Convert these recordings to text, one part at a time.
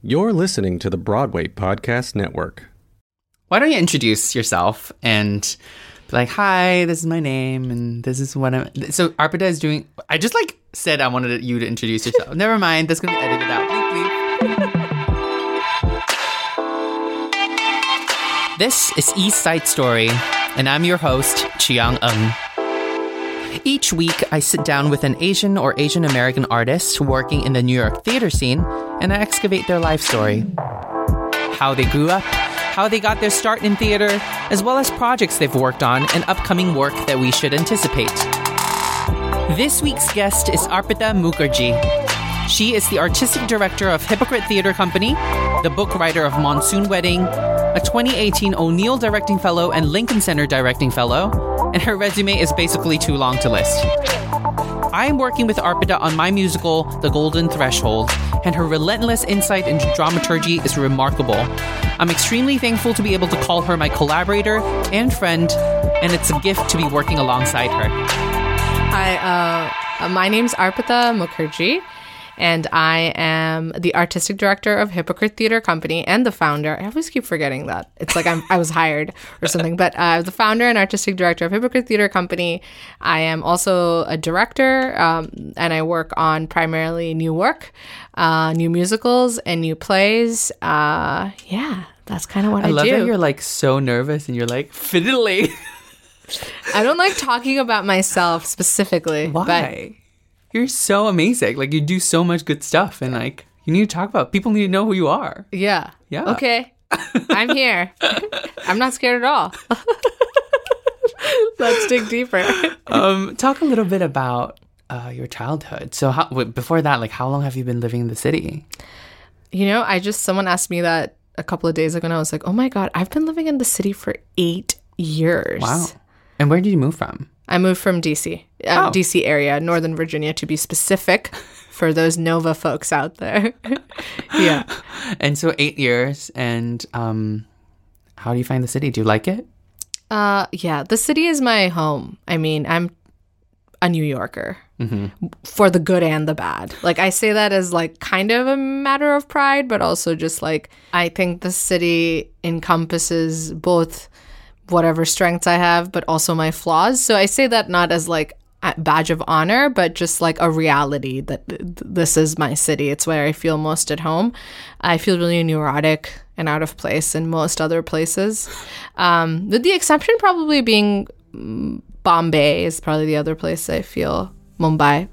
You're listening to the Broadway Podcast Network. Why don't you introduce yourself and be like, "Hi, this is my name, and this is what I'm." So Arpita is doing. I just like said I wanted you to introduce yourself. Never mind. That's gonna be edited out. Bleep, bleep. This is East Side Story, and I'm your host, Chiang Ung. Each week, I sit down with an Asian or Asian American artist working in the New York theater scene, and I excavate their life story. How they grew up, how they got their start in theater, as well as projects they've worked on and upcoming work that we should anticipate. This week's guest is Arpita Mukherjee. She is the artistic director of Hypokrit Theater Company, the book writer of Monsoon Wedding, a 2018 O'Neill Directing Fellow and Lincoln Center Directing Fellow, and her resume is basically too long to list. I am working with Arpita on my musical, The Golden Threshold, and her relentless insight into dramaturgy is remarkable. I'm extremely thankful to be able to call her my collaborator and friend, and it's a gift to be working alongside her. Hi, uh, my name's Arpita Mukherjee, and I am the artistic director of Hypokrit Theater Company and the founder. I always keep forgetting that. It's like I'm, I was hired or something, but I'm uh, the founder and artistic director of Hypokrit Theater Company. I am also a director, um, and I work on primarily new work, uh, new musicals, and new plays. Uh, yeah, that's kind of what I, I love do. that you're like so nervous and you're like fiddly. I don't like talking about myself specifically. But Why? You're so amazing. Like you do so much good stuff, and like you need to talk about. People need to know who you are. Yeah. Yeah. Okay. I'm here. I'm not scared at all. Let's dig deeper. Um, talk a little bit about uh, your childhood. So how, wait, before that, like how long have you been living in the city? You know, I just, someone asked me that a couple of days ago, and I was like, oh my God, I've been living in the city for eight years. Wow. And where did you move from? I moved from DC, um, Oh. DC area, Northern Virginia to be specific for those Nova folks out there. yeah. And so eight years. And um, how do you find the city? Do you like it? Uh, yeah, the city is my home. I mean, I'm a New Yorker for the good and the bad. Like I say that as like kind of a matter of pride, but also just like I think the city encompasses both whatever strengths I have, but also my flaws. So I say that not as like badge of honor, but just like a reality that th- th- this is my city. It's where I feel most at home. I feel really neurotic and out of place in most other places. Um, with the exception probably being mm, Bombay is probably the other place I feel Mumbai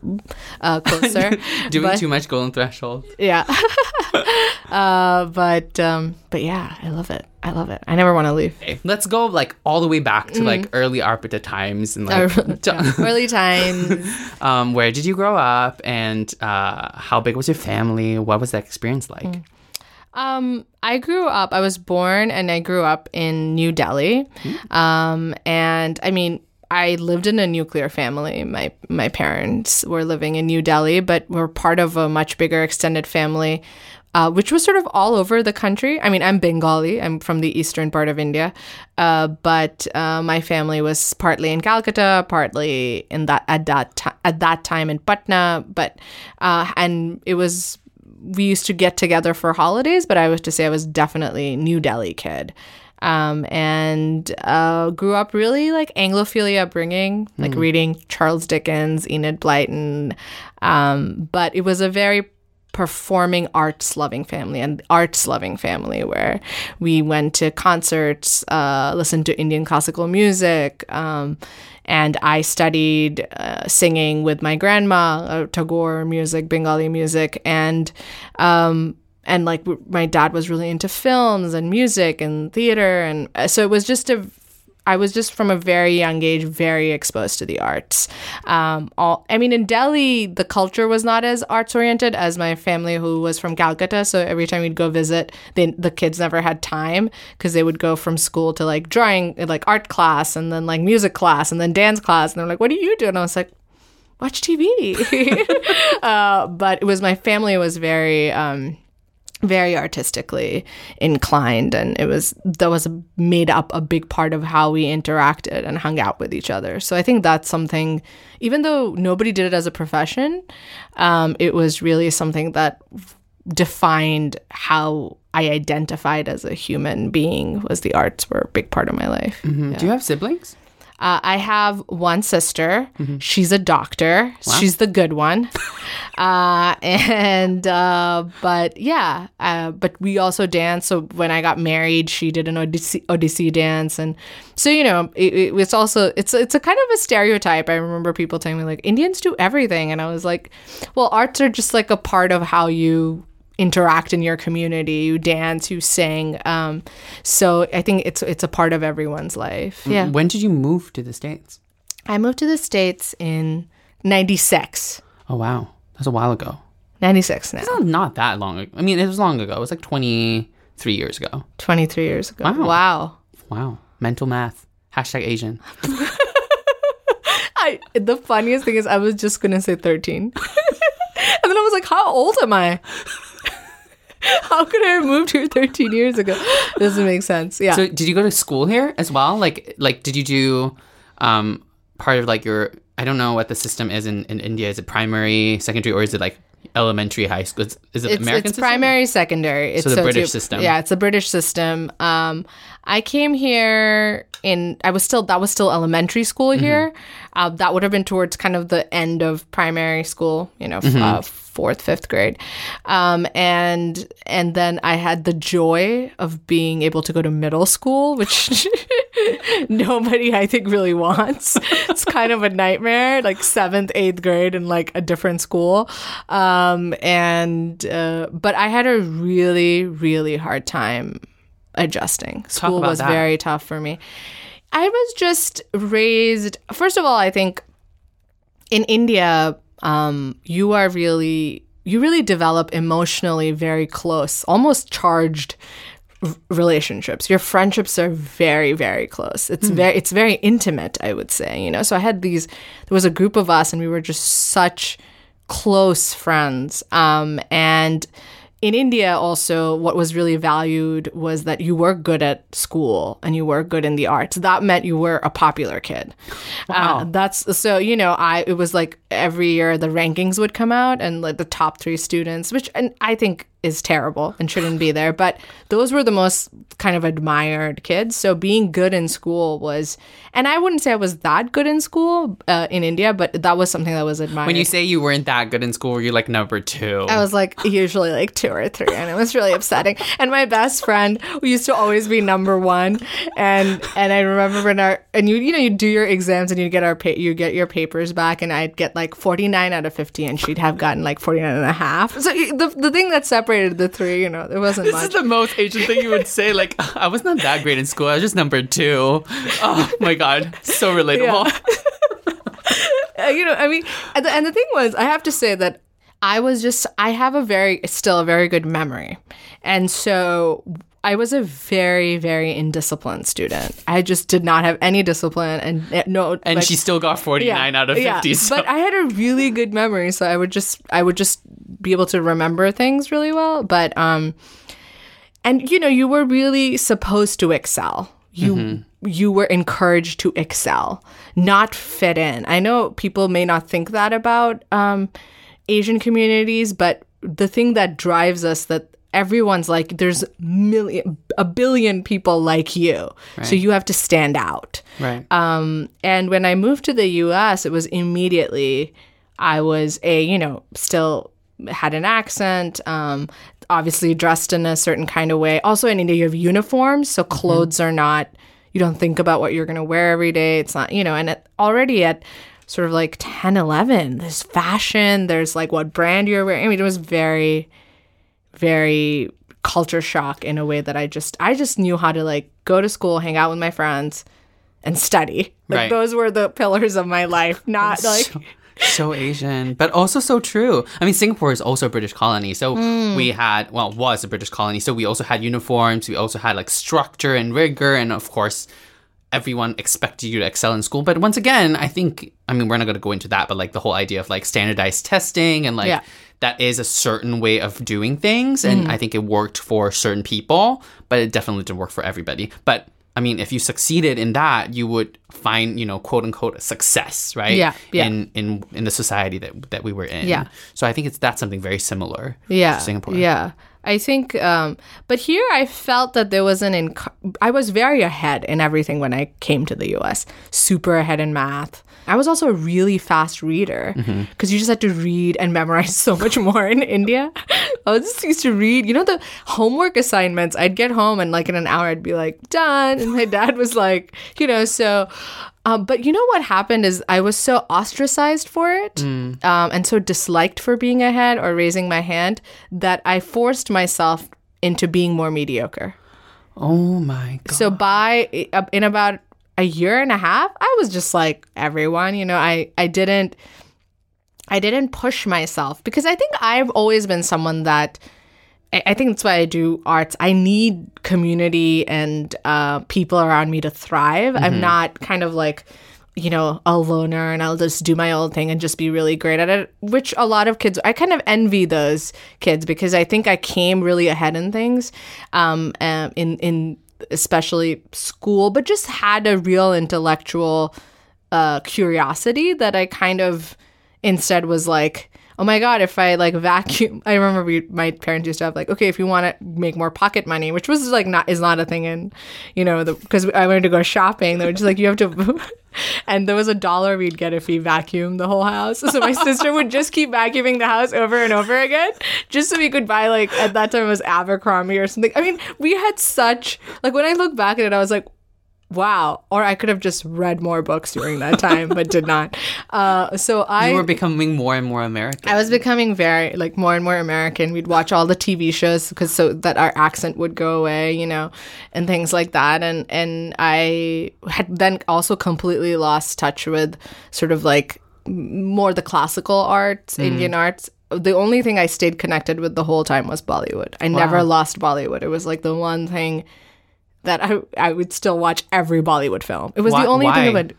uh, closer. Doing But- too much golden threshold. yeah. uh, but um, but yeah, I love it. I love it. I never want to leave. Okay, let's go like all the way back to like early Arpita times and like Yeah, early times. um, where did you grow up and uh, how big was your family? What was that experience like? Um, I grew up. I was born and I grew up in New Delhi. Um, and I mean, I lived in a nuclear family. My my parents were living in New Delhi, but were part of a much bigger extended family, uh, which was sort of all over the country. I mean, I'm Bengali. I'm from the eastern part of India, uh, but uh, my family was partly in Calcutta, partly in that at that at that time in Patna. But uh, and it was we used to get together for holidays, but I was to say I was definitely New Delhi kid. Um, and uh, grew up really like Anglophilia upbringing, like reading Charles Dickens, Enid Blyton. Um, but it was a very performing arts loving family and arts loving family where we went to concerts, uh, listened to Indian classical music. Um, and I studied uh, singing with my grandma, uh, Tagore music, Bengali music, and um, and like my dad was really into films and music and theater, and uh, so it was just a I was just from a very young age very exposed to the arts. Um, all I mean, in Delhi, the culture was not as arts oriented as my family, who was from Calcutta. So every time we'd go visit, they, the kids never had time because they would go from school to like drawing, like art class, and then like music class, and then dance class, and they're like, "What do you do?" And I was like, "Watch TV." uh, but it was my family was very. Um, very artistically inclined and it was that was made up a big part of how we interacted and hung out with each other so i think that's something even though nobody did it as a profession um, it was really something that defined how I identified as a human being was the arts were a big part of my life. Do you have siblings? Uh, I have one sister. She's a doctor. She's the good one. uh, and uh, but yeah, uh, but we also dance. So when I got married, she did an Odissi, Odissi dance, and so you know, it, it, it's also it's it's a kind of a stereotype. I remember people telling me like Indians do everything, and I was like, well, arts are just like a part of how you interact in your community you dance you sing um, so i think it's it's a part of everyone's life yeah When did you move to the States? I moved to the States in 96. Oh, wow. That's a while ago. 96 now. Oh, not that long ago. I mean, it was long ago. It was like 23 years ago. 23 years ago. Wow. Wow. Wow. Mental math. Hashtag Asian. I, the funniest thing is, I was just to say 13. and then I was like, how old am I? how could I have moved here 13 years ago? Doesn't make sense. Yeah. So, did you go to school here as well? Like, like, did you do um, part of like your? I don't know what the system is in, in India. Is it primary, secondary, or is it like elementary, high school? Is, is it it's, American? it's system? primary, secondary. It's so the British you- system. Yeah, it's a British system. Um, I came here in. I was still that was still elementary school Mm-hmm. here. Uh, that would have been towards kind of the end of primary school. You know, Mm-hmm. uh, fourth, fifth grade, um, and and then I had the joy of being able to go to middle school, which nobody I think really wants. It's kind of a nightmare, like seventh, eighth grade in like a different school. Um, and uh, but I had a really, really hard time adjusting. School was that. very tough for me. I was just raised. First of all, I think in India, um, you are really you really develop emotionally very close, almost charged relationships. Your friendships are very very close. It's very it's very intimate, I would say. You know, so I had these. There was a group of us, and we were just such close friends. Um, and in India, also, what was really valued was that you were good at school and you were good in the arts. That meant you were a popular kid. Wow. Uh, that's so you know, I it was like every year the rankings would come out and like the top three students, which and I think is terrible and shouldn't be there. But those were the most kind of admired kids. So being good in school was, and I wouldn't say I was that good in school uh, in India, but that was something that was admired. When you say you weren't that good in school, were you like number two? I was like usually like two or three, and it was really upsetting. And my best friend who used to always be number one, and and I remember when our and you you know you do your exams and you get our pa- you get your papers back, and I'd get like forty nine out of fifty, and she'd have gotten like 49 and a half. So the the thing that separated the three, you know, it wasn't this much. is the most Asian thing you would say. Like, I was not that great in school. I was just number two. Oh my god, so relatable. Uh, you know, I mean, and the, and the thing was, I have to say that I was just, I have a very, still a very good memory. And so I was a very, very indisciplined student. I just did not have any discipline and uh, no. And like- she still got 49 out of 50. so. But I had a really good memory, so I would just I would just be able to remember things really well. But um and you know, you were really supposed to excel. You Mm-hmm. you were encouraged to excel, not fit in. I know people may not think that about um Asian communities, but the thing that drives us that everyone's like there's million a billion people like you. So you have to stand out. right. Um, and when I moved to the US, it was immediately, I was a, you know, still had an accent, um, obviously dressed in a certain kind of way. Also, in India, you have uniforms, so clothes are not, you don't think about what you're going to wear every day. It's not, you know, and it, already at sort of like 10, 11, there's fashion, there's like what brand you're wearing. I mean, it was very, very culture shock in a way that I just I just knew how to like go to school, hang out with my friends, and study. Like Right. those were the pillars of my life. Not like so, so Asian, but also so true. I mean, Singapore is also a British colony, so Hmm. we had well was a British colony, so we also had uniforms. We also had like structure and rigor, and of course, everyone expected you to excel in school. But once again, I think I mean we're not going to go into that, but like the whole idea of like standardized testing and like. Yeah. That is a certain way of doing things, and mm-hmm. I think it worked for certain people, but it definitely didn't work for everybody. But I mean, if you succeeded in that, you would find, you know, quote unquote, a success, right? Yeah, yeah. In in in the society that that we were in. Yeah. So I think it's that's something very similar. yeah To Singapore. yeah i think um but here i felt that there was an inc- i was very ahead in everything when i came to the us super ahead in math i was also a really fast reader because you just had to read and memorize so much more in india. I was just used to read you know the homework assignments. I'd get home and like in an hour i'd be like done. And my dad was like you know so um, but you know what happened is I was so ostracized for it um, and so disliked for being ahead or raising my hand that I forced myself into being more mediocre. Oh my god. So by in about a year and a half, I was just like everyone, you know, I I didn't I didn't push myself because I think I've always been someone that I I think that's why I do arts. I need community and uh, people around me to thrive. I'm not kind of like, you know, a loner and I'll just do my own thing and just be really great at it, which a lot of kids, I kind of envy those kids because I think I came really ahead in things, um, um, in, in especially school, but just had a real intellectual uh, curiosity that I kind of instead was like, oh my god, if I like vacuum, I remember we, my parents used to have like, okay, if you want to make more pocket money, which was like not is not a thing in, you know, the because I wanted to go shopping, they were just like you have to. And there was a dollar we'd get if we vacuumed the whole house. So my sister would just keep vacuuming the house over and over again, just so we could buy like at that time it was Abercrombie or something. I mean, we had such like when I look back at it, I was like, wow or i could have just read more books during that time but did not uh, so i you were becoming more and more American. I was becoming very like more and more American. We'd watch all the TV shows because so that our accent would go away, you know, and things like that. And and I had then also completely lost touch with sort of like more the classical arts, Indian arts. The only thing I stayed connected with the whole time was Bollywood. I never lost Bollywood. It was like the one thing that I I would still watch every Bollywood film. It was Why- the only why? thing would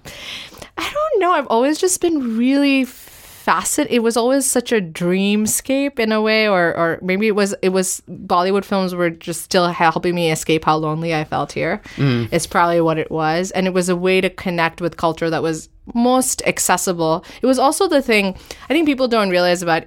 I don't know. I've always just been really facet. It was always such a dreamscape in a way, or or maybe it was it was Bollywood films were just still helping me escape how lonely I felt here. Mm. It's probably what it was, and it was a way to connect with culture that was most accessible. It was also the thing I think people don't realize about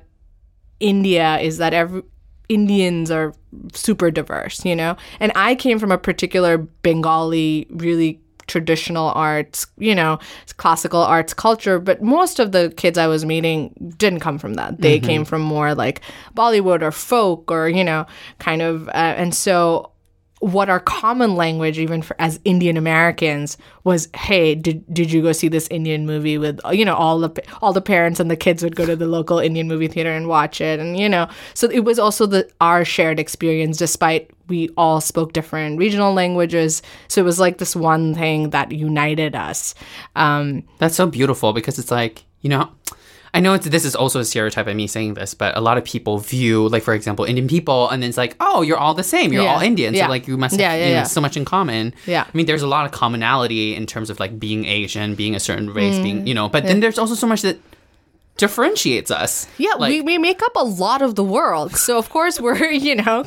India is that every Indians are super diverse, you know? And I came from a particular Bengali, really traditional arts, you know, classical arts culture, but most of the kids I was meeting didn't come from that. They came from more like Bollywood or folk or, you know, kind of, uh, and so what our common language even for as Indian Americans was hey did did you go see this Indian movie with you know all the all the parents and the kids would go to the local Indian movie theater and watch it and you know. So it was also the our shared experience despite we all spoke different regional languages. So it was like this one thing that united us. Um That's so beautiful because it's like, you know, I know it's, this is also a stereotype of me saying this, but a lot of people view, like, for example, Indian people, and then it's like, oh, you're all the same. You're Yeah. all Indian. Yeah. So, like, you must have Yeah, yeah, you know, yeah. so much in common. Yeah. I mean, there's a lot of commonality in terms of, like, being Asian, being a certain race, Mm. being, you know, but then there's also so much that differentiates us. Yeah, Like, we, we make up a lot of the world. So, of course, we're, you know,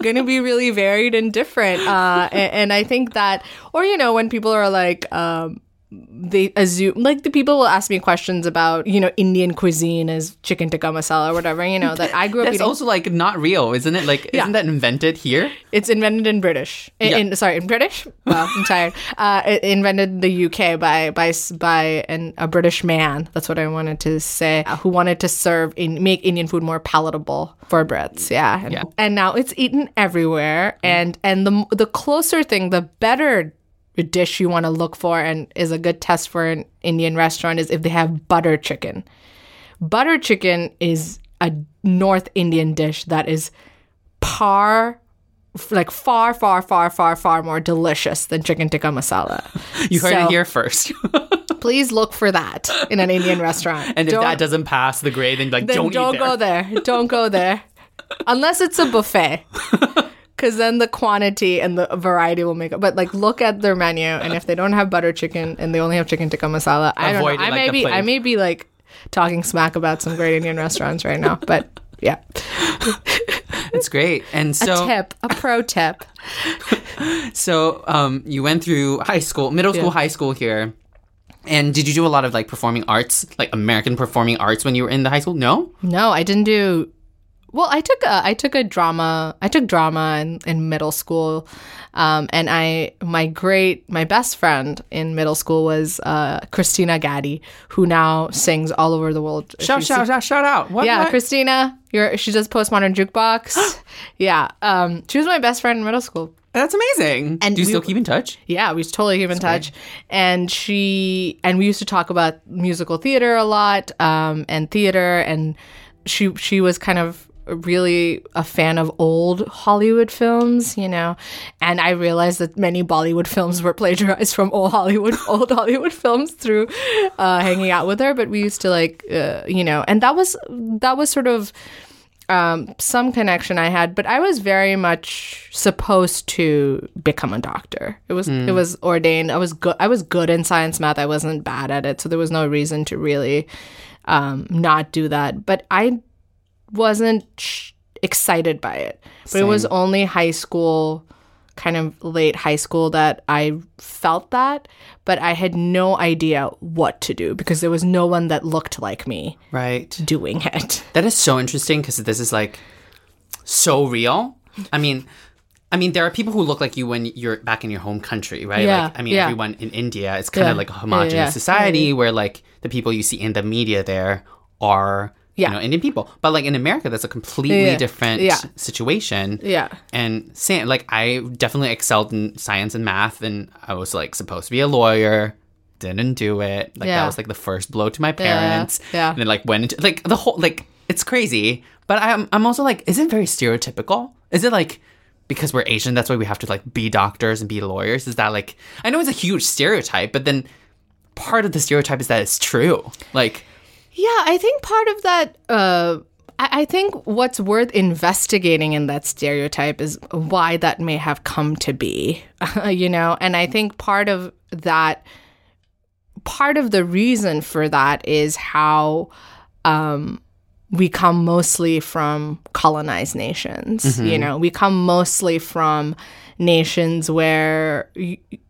going to be really varied and different. Uh, and, and I think that, or, you know, when people are like, um, they assume, like, the people will ask me questions about, you know, Indian cuisine as chicken tikka masala or whatever, you know, that I grew up that's eating. also, like, not real, isn't it? Like, Yeah. isn't that invented here? It's invented in British. In, Yeah. in- sorry, in British. Well, I'm tired. Uh, it invented in the UK by by by an, a British man. That's what I wanted to say. uh, who wanted to serve in make Indian food more palatable for Brits. Yeah. And, Yeah. and now it's eaten everywhere. And and the the closer thing, the better dish you want to look for and is a good test for an Indian restaurant is if they have butter chicken. Butter chicken is a North Indian dish that is par like far far far far far more delicious than chicken tikka masala. You heard So, it here first. Please look for that in an Indian restaurant. and if Don't- that doesn't pass the grade, then, like, then don't, don't, there. go there. Don't go there. Unless it's a buffet. Cause then the quantity and the variety will make it. But like, look at their menu, and if they don't have butter chicken and they only have chicken tikka masala, I Avoid don't know. it I may be, I may be like talking smack about some great Indian restaurants right now. But yeah, It's great. And so, tip, a pro tip. so um, you went through high school, middle school, Yeah. high school here. And did you do a lot of like performing arts, like American performing arts when you were in the high school? No? No, I didn't do. Well, I took a I took a drama. I took drama in, in middle school, um, and I my great my best friend in middle school was uh, Christina Gaddy, who now sings all over the world. Shout, shout, shout, shout out. What? yeah, what? Christina, you're she does postmodern jukebox. yeah, um, she was my best friend in middle school. That's amazing. And do you we- still keep in touch? Yeah, we totally keep in touch, and she and we used to talk about musical theater a lot, um, and theater, and she she was kind of really a fan of old Hollywood films, you know, and I realized that many Bollywood films were plagiarized from old Hollywood old Hollywood films through uh, hanging out with her. But we used to like, uh, you know, and that was that was sort of um, some connection I had, but I was very much supposed to become a doctor. It was it was ordained. I was good. I was good in science, math. I wasn't bad at it, so there was no reason to really um, not do that. But I wasn't excited by it. But it was only high school, kind of late high school, that I felt that. But I had no idea what to do because there was no one that looked like me Right. doing it. That is so interesting because this is like so real. I mean, I mean, there are people who look like you when you're back in your home country, right? Yeah, Like, I mean, yeah. everyone in India, it's kind Yeah, of like a homogenous yeah. society where like the people you see in the media there are, Yeah. you know, Indian people. But like in America, that's a completely Yeah, different yeah. situation. Yeah. And same, like I definitely excelled in science and math, and I was like supposed to be a lawyer. Didn't do it. Like that was like the first blow to my parents. yeah. And then like went into like the whole like it's crazy. But I'm I'm also like, is it very stereotypical? Is it like because we're Asian, that's why we have to like be doctors and be lawyers? Is that like I know it's a huge stereotype, but then part of the stereotype is that it's true. Like Yeah, I think part of that. Uh, I, I think what's worth investigating in that stereotype is why that may have come to be, you know. And I think part of that, part of the reason for that is how um, we come mostly from colonized nations. You know, we come mostly from nations where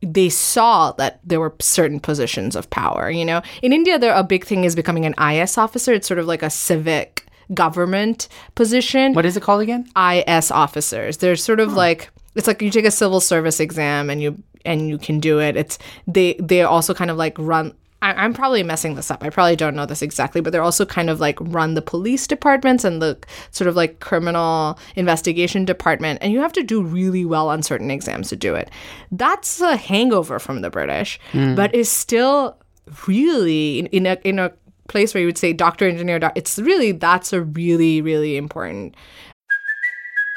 they saw that there were certain positions of power. You know, in India, there a big thing is becoming an IS officer. It's sort of like a civic government position. what is it called again? IS officers. They're sort of like it's like you take a civil service exam and you and you can do it. It's they they also kind of like run. I, I'm probably messing this up. I probably don't know this exactly, but they're also kind of like run the police departments and the sort of like criminal investigation department. And you have to do really well on certain exams to do it. That's a hangover from the British, hmm. but is still really in, in a in a place where you would say doctor, engineer, doc, it's really that's a really really important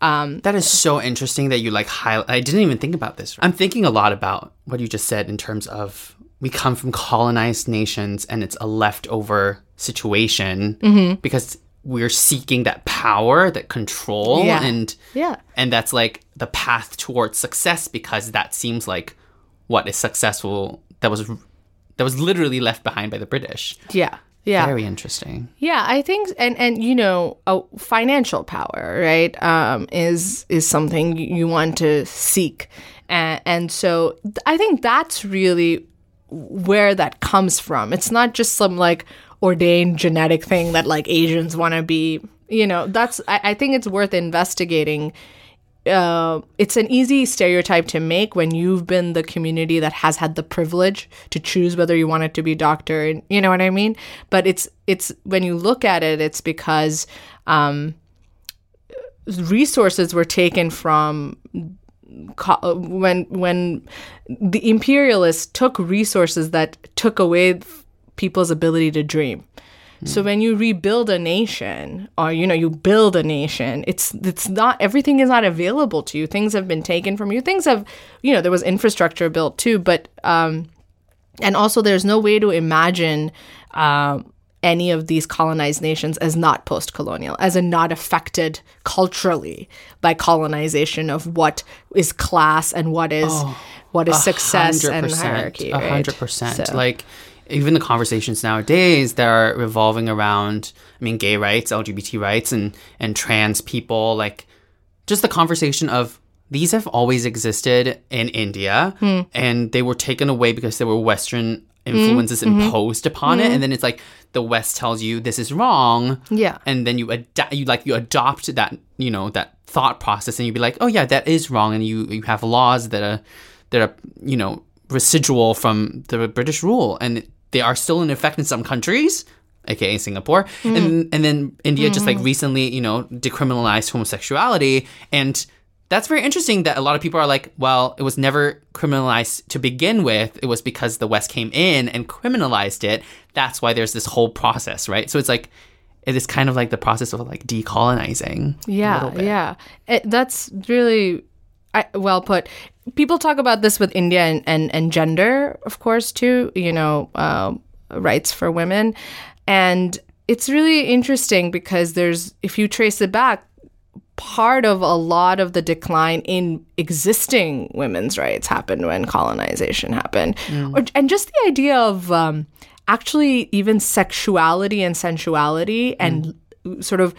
Um, that is so interesting that you like highlight. I didn't even think about this. I'm thinking a lot about what you just said in terms of we come from colonized nations and it's a leftover situation mm-hmm. because we're seeking that power, that control, Yeah. and Yeah. and that's like the path towards success because that seems like what is successful. That was that was literally left behind by the British. Yeah. Yeah. Very interesting. Yeah, I think and and you know, uh, financial power, right? Um is is something you- you want to seek. And and so I think that's really where that comes from. It's not just some like ordained genetic thing that like Asians want to be, you know, that's I, I think it's worth investigating uh, it's an easy stereotype to make when you've been the community that has had the privilege to choose whether you wanted to be doctor and you know what i mean? But it's it's when you look at it it's because um, resources were taken from when when the imperialists took resources that took away people's ability to dream So when you rebuild a nation or you know you build a nation, it's it's not everything is not available to you. Things have been taken from you. Things have you know there was infrastructure built too, but um and also there's no way to imagine um any of these colonized nations as not post-colonial, as in not affected culturally by colonization of what is class and what is what is success and hierarchy. A hundred percent. Like even the conversations nowadays that are revolving around, I mean, gay rights, LGBT rights, and and trans people. Like just the conversation of these have always existed in India, Hmm. and they were taken away because there were Western influences Mm-hmm. imposed upon it, and then it's like the West tells you this is wrong, Yeah. and then you adapt, you like you adopt that, you know, that thought process, and you'd be like, oh yeah, that is wrong, and you you have laws that are that are you know residual from the British rule, and they are still in effect in some countries, aka Singapore, and mm. and then India just like mm. recently, you know, decriminalized homosexuality, and that's very interesting that a lot of people are like, well, it was never criminalized to begin with. It was because the West came in and criminalized it. That's why there's this whole process, right? So it's like it is kind of like the process of like decolonizing. Yeah, yeah. It, that's really I, well put. People talk about this with India and, and, and gender, of course, too, you know, um, rights for women. And it's really interesting because there's, if you trace it back, part of a lot of the decline in existing women's rights happened when colonization happened. Or, and just the idea of um, actually even sexuality and sensuality and sort of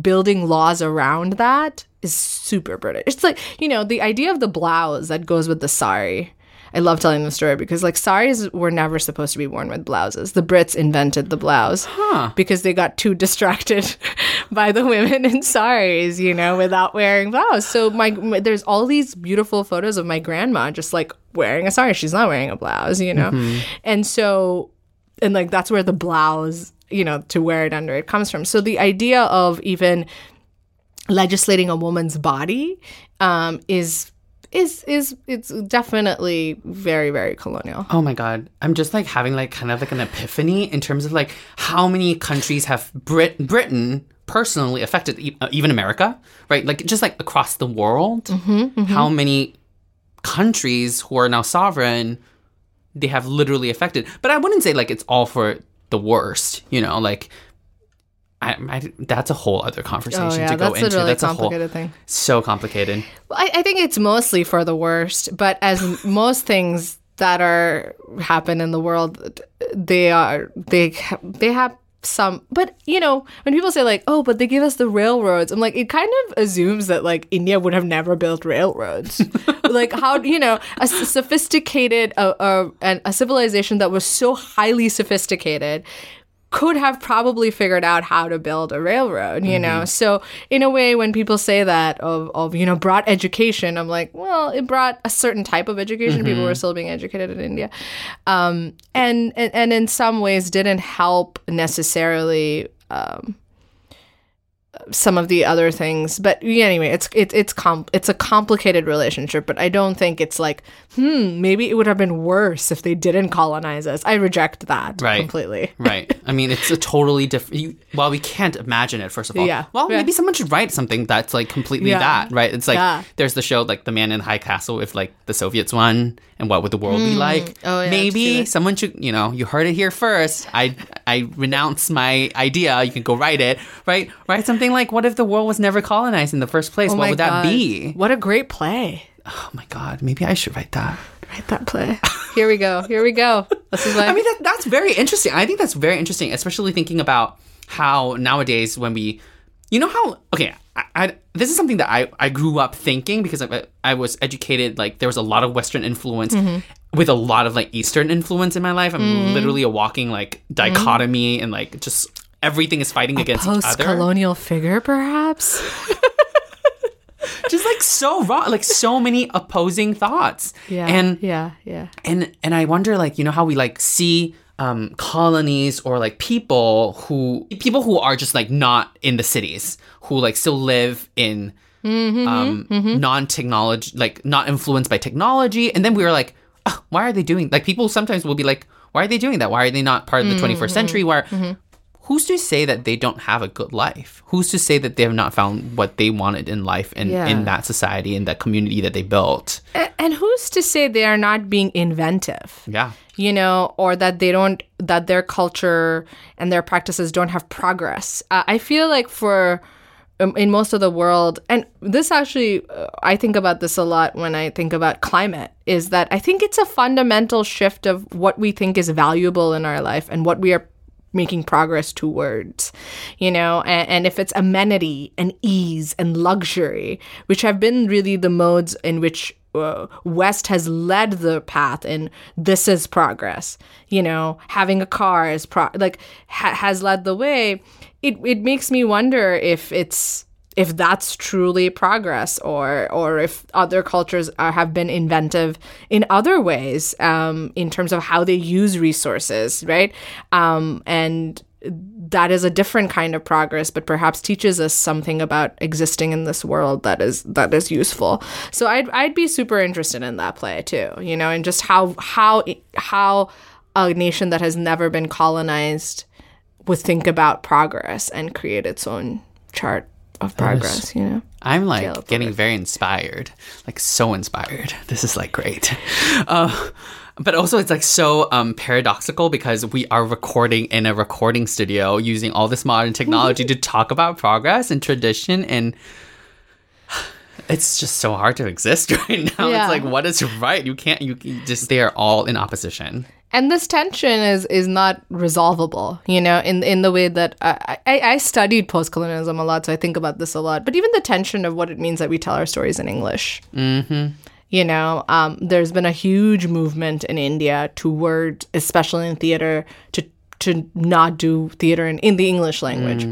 building laws around that is super British. It's like, you know, the idea of the blouse that goes with the sari. I love telling the story because like saris were never supposed to be worn with blouses. The Brits invented the blouse because they got too distracted by the women in saris, you know, without wearing blouse. So my, my- there's all these beautiful photos of my grandma just like wearing a sari. She's not wearing a blouse, you know. Mm-hmm. And so and like that's where the blouse you know to where it under it comes from. So the idea of even legislating a woman's body um is is is it's definitely very very colonial. Oh my god, I'm just like having like kind of like an epiphany in terms of like how many countries have Brit Britain personally affected, e- uh, even America, right? Like just like across the world, how many countries who are now sovereign they have literally affected. But I wouldn't say like it's all for the worst, you know, like. I, I, that's a whole other conversation oh yeah to go that's a into. really that's a whole complicated thing so complicated. Well, I, I think it's mostly for the worst, but as most things that are happen in the world, they are they they have some. But you know, when people say like, "Oh, but they give us the railroads," I'm like, it kind of assumes that like India would have never built railroads. like how you know a sophisticated uh, uh, and a civilization that was so highly sophisticated could have probably figured out how to build a railroad, you know? So, in a way, when people say that of, of, you know, brought education, I'm like, well, it brought a certain type of education. People were still being educated in India. Um, and, and, and in some ways didn't help necessarily. Um, some of the other things, but anyway, it's it, it's com- it's a complicated relationship. But I don't think it's like, hmm, maybe it would have been worse if they didn't colonize us. I reject that Right. completely. right. I mean, it's a totally different. Well, we can't imagine it. First of all, Yeah. Well, Yeah. maybe someone should write something that's like completely Yeah. that, right? It's like Yeah. there's the show like The Man in the High Castle if like the Soviets won, and what would the world be hmm. like? Oh, yeah, maybe someone should. You know, you heard it here first. I I renounce my idea. You can go write it. Right. Write something like, "What if the world was never colonized in the first place? Oh what my would that be?" What a great play. Oh my God. Maybe I should write that. Write that play. Here we go. Here we go. This is why. I mean, that, that's very interesting. I think that's very interesting, especially thinking about how nowadays when we, you know how okay, I, I this is something that I I grew up thinking because I, I was educated like there was a lot of Western influence Mm-hmm. with a lot of like Eastern influence in my life. I'm Mm-hmm. literally a walking like dichotomy and like just everything is fighting against post-colonial figure, perhaps. Just like so wrong, like so many opposing thoughts. Yeah. and yeah, yeah. and and I wonder like you know how we like see um colonies or like people who people who are just like not in the cities who like still live in mm-hmm, um mm-hmm. non-technology like not influenced by technology. And then we were like "Ugh, why are they doing like people sometimes will be like why are they doing that? Why are they not part of the mm, 21st century? Mm-hmm, why who's to say that they don't have a good life? Who's to say that they have not found what they wanted in life and Yeah. in that society and that community that they built? And who's to say they are not being inventive? Yeah. you know, or that they don't, that their culture and their practices don't have progress. Uh, I feel like for um, in most of the world, and this actually, uh, I think about this a lot when I think about climate, is that I think it's a fundamental shift of what we think is valuable in our life and what we are making progress towards you know and, and if it's amenity and ease and luxury which have been really the modes in which uh, west has led the path and this is progress. You know having a car is pro- like ha- has led the way. It, it makes me wonder if it's if that's truly progress or or if other cultures are, have been inventive in other ways um, in terms of how they use resources right? Um, and that is a different kind of progress but perhaps teaches us something about existing in this world that is that is useful. So i'd i'd be super interested in that play too you know and just how how how a nation that has never been colonized would think about progress and create its own chart of progress, you know? I'm like Scale getting very inspired, like so inspired. This is like great. Uh, but also, it's like so um, paradoxical because we are recording in a recording studio using all this modern technology to talk about progress and tradition. And it's just so hard to exist right now. Yeah. It's like, what is right? You can't, you, you just, they are all in opposition. And this tension is is not resolvable, you know, in in the way that I, I, I studied post colonialism a lot, so I think about this a lot. But even the tension of what it means that we tell our stories in English. Mm-hmm. You know, um, there's been a huge movement in India toward, especially in theater, to to not do theater in, in the English language,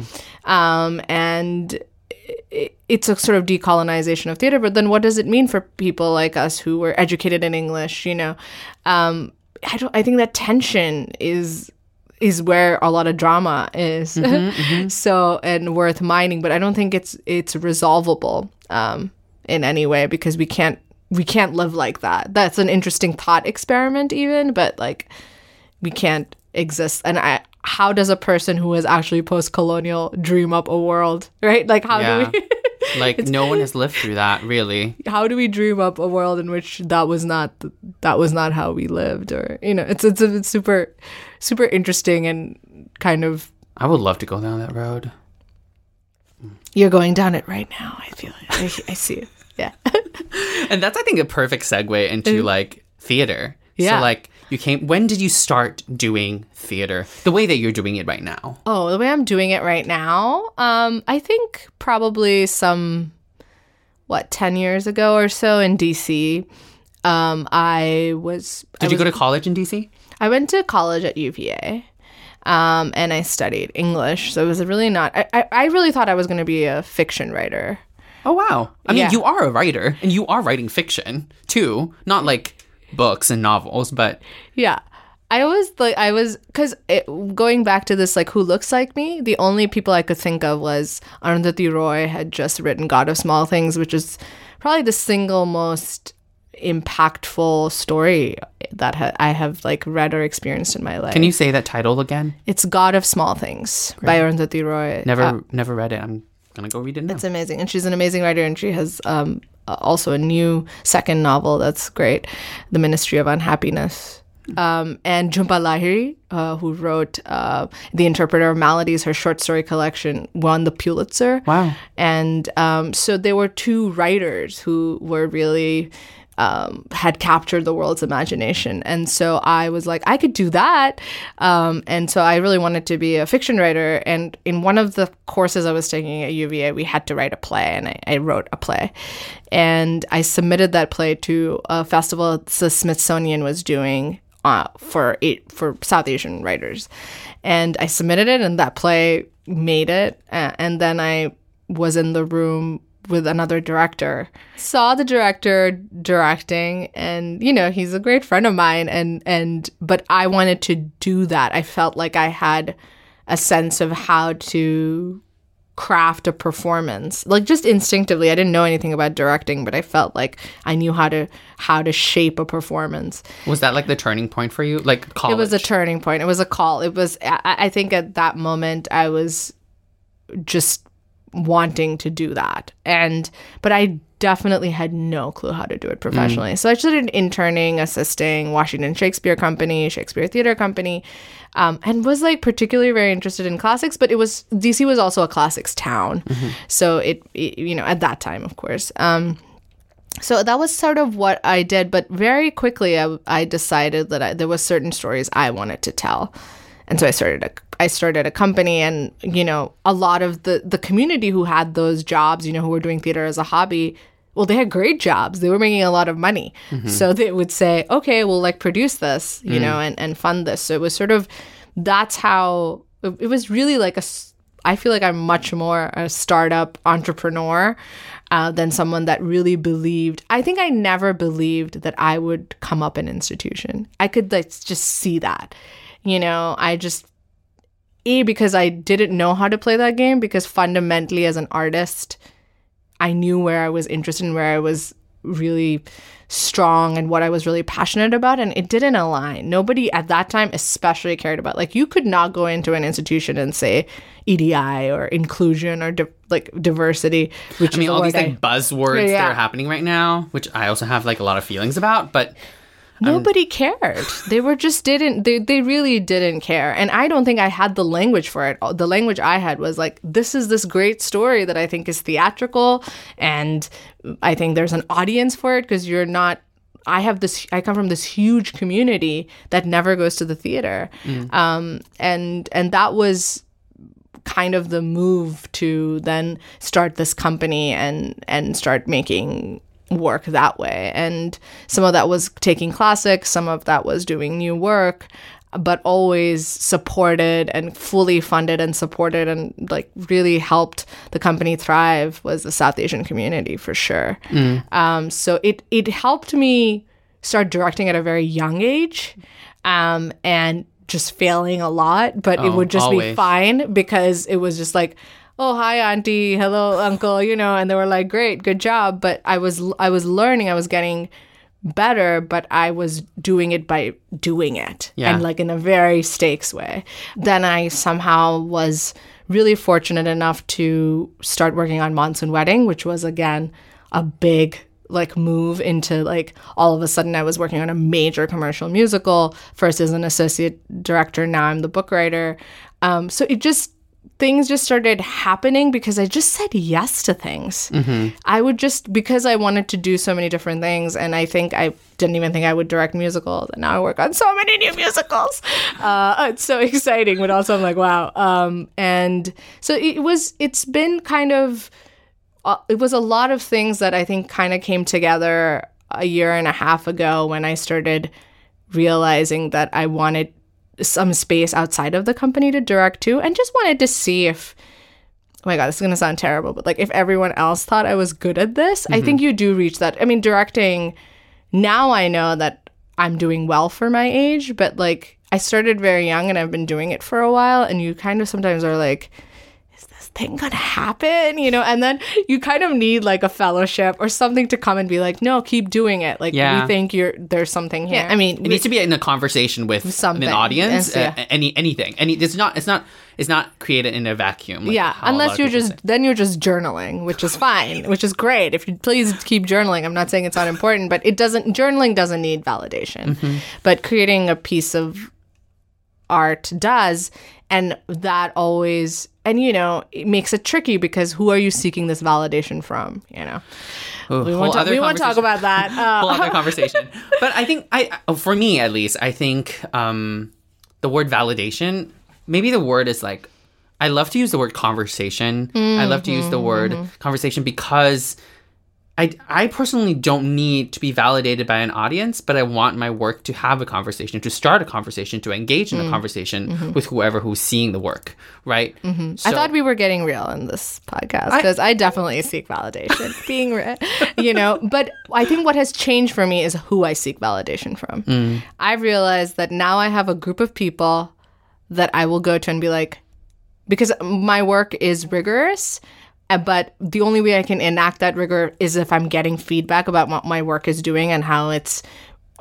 um, and it's a sort of decolonization of theater. But then, what does it mean for people like us who were educated in English? You know, um, I don't. I think that tension is is where a lot of drama is. so and worth mining, but I don't think it's it's resolvable um, in any way because we can't we can't live like that. That's an interesting thought experiment, even, but like we can't exist. And I, how does a person who is actually post colonial dream up a world, right? Like how Yeah. do we? Like, no one has lived through that, really. how do we dream up a world in which that was not that was not how we lived or you know it's it's, it's super super interesting and kind of I would love to go down that road. you're going down it right now i feel it i, I see it yeah And that's I think a perfect segue into like theater. Yeah. So like you came when did you start doing theater the way that you're doing it right now? oh the way i'm doing it right now um i think probably some what 10 years ago or so in dc um i was I Did you was- go to college in DC? I went to college at UVA, um, and I studied English. So it was really not. I, I, I really thought I was going to be a fiction writer. Oh wow. I mean Yeah. you are a writer and you are writing fiction too. Not like books and novels, but Yeah, I was like, I was because going back to this, like, who looks like me? The only people I could think of was Arundhati Roy had just written God of Small Things, which is probably the single most impactful story that ha- I have like read or experienced in my life. can you say that title again? It's God of Small Things by Arundhati Roy. Never Uh, never read it. I'm gonna go read it now. It's amazing. And she's an amazing writer, and she has um, also a new second novel that's great The Ministry of Unhappiness. Um, and Jhumpa Lahiri, uh, who wrote uh, The Interpreter of Maladies, her short story collection, won the Pulitzer. Wow. And um, so there were two writers who were really um, had captured the world's imagination. And so I was like, I could do that. Um, and so I really wanted to be a fiction writer. And in one of the courses I was taking at UVA, we had to write a play, and I, I wrote a play. And I submitted that play to a festival the Smithsonian was doing uh, for eight, for South Asian writers. And I submitted it, and that play made it. Uh, and then I was in the room with another director. Saw the director directing and you know he's a great friend of mine and and but i wanted to do that. I felt like i had a sense of how to craft a performance. Like just instinctively i didn't know anything about directing but i felt like i knew how to how to shape a performance. Was that like the turning point for you? Like college? it was a turning point. It was a call. It was i, I think at that moment i was just wanting to do that. And but i definitely had no clue how to do it professionally. So i started interning assisting washington shakespeare company shakespeare theater company um, and was like particularly very interested in classics but it was dc was also a classics town. So it, it you know at that time of course. Um, so that was sort of what I did, but very quickly I, I decided that I, there was certain stories I wanted to tell, and so I started a I started a company, and you know a lot of the the community who had those jobs, you know, who were doing theater as a hobby. Well, they had great jobs. They were making a lot of money. So they would say, okay, we'll like produce this, you know, and, and fund this. So it was sort of, that's how, it, it was really like a I feel like I'm much more a startup entrepreneur uh, than someone that really believed. I think I never believed that I would come up an institution. I could like just see that, you know. I just a because I didn't know how to play that game because fundamentally as an artist, I knew where I was interested and where I was really strong and what I was really passionate about and it didn't align. Nobody at that time especially cared about like you could not go into an institution and say EDI or inclusion or di- like diversity which I mean, all these like buzzwords that Yeah. are happening right now, which I also have like a lot of feelings about. But Nobody cared. They were just didn't they they really didn't care. And I don't think I had the language for it. The language I had was like this is this great story that I think is theatrical and I think there's an audience for it because you're not I have this I come from this huge community that never goes to the theater. Um and and that was kind of the move to then start this company and and start making work that way. And some of that was taking classics some of that was doing new work but always supported and fully funded and supported and like really helped the company thrive was the south asian community for sure. Um, so it it helped me start directing at a very young age um, and just failing a lot but it Oh, would just be fine because it was just like oh hi auntie. Hello uncle you know and they were like great good job. But i was i was learning i was getting better but i was doing it by doing it Yeah. and like in a very stakes way. Then i somehow was really fortunate enough to start working on monsoon wedding which was again a big like move into like all of a sudden I was working on a major commercial musical first as an associate director now I'm the book writer. Um, so it just things just started happening because I just said yes to things. I would just because I wanted to do so many different things, and I think I didn't even think I would direct musicals, and now I work on so many new musicals. Uh, it's so exciting, but also I'm like, wow. Um, and so it was. It's been kind of. Uh, it was a lot of things that I think kind of came together a year and a half ago when I started realizing that I wanted some space outside of the company to direct to and just wanted to see if oh my god this is going to sound terrible but like if everyone else thought i was good at this i think mm-hmm. you do reach that i mean directing now i know that i'm doing well for my age but like i started very young and i've been doing it for a while and you kind of sometimes are like thing gonna happen you know and then you kind of need like a fellowship or something to come and be like no keep doing it like Yeah. we think you're there's something here i mean it needs to be in a conversation with Something. an audience. Yes, yeah. uh, any anything. Any. It's not. It's not. It's not created in a vacuum. like yeah how a lot unless you're just say. then you're just journaling which is fine which is great if you please keep journaling i'm not saying it's not important but it doesn't journaling doesn't need validation Mm-hmm. but creating a piece of art does and that always and you know it makes it tricky because who are you seeking this validation from you know Oh, we won't, talk, other we won't talk about that uh, whole other conversation. But I think I, I- for me at least, I think um, the word validation. Maybe the word is like. I love to use the word conversation. I love to use the word Mm-hmm. conversation because I, I personally don't need to be validated by an audience, but I want my work to have a conversation, to start a conversation, to engage in Mm. a conversation Mm-hmm. with whoever who's seeing the work, right? I So- thought we were getting real in this podcast because I, definitely seek validation, being, re- you know. But I think what has changed for me is who I seek validation from. I've realized that now I have a group of people that I will go to and be like, because my work is rigorous. Uh, But the only way I can enact that rigor is if I'm getting feedback about what my work is doing and how it's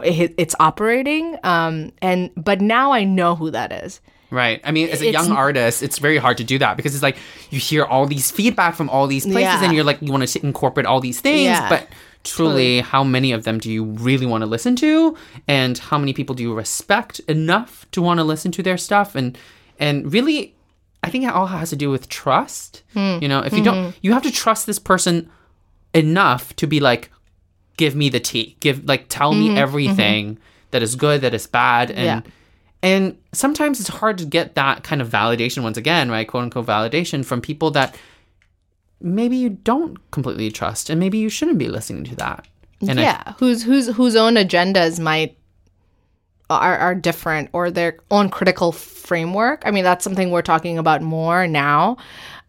it, it's operating. Um, and but now I know who that is. Right. I mean, as a It's- young artist, it's very hard to do that because it's like you hear all these feedback from all these places Yeah. and you're like, you want to incorporate all these things, Yeah. but truly, how many of them do you really want to listen to? And how many people do you respect enough to want to listen to their stuff? And, and really, I think it all has to do with trust. Hmm. You know, if you Mm-hmm. don't, you have to trust this person enough to be like, give me the tea, give, like, tell Mm-hmm. me everything that is good, that is bad. And, Yeah. and sometimes it's hard to get that kind of validation once again, right? Quote unquote validation from people that maybe you don't completely trust and maybe you shouldn't be listening to that. And I- yeah, whose whose whose own agendas might are are different or their own critical framework. I mean, that's something we're talking about more now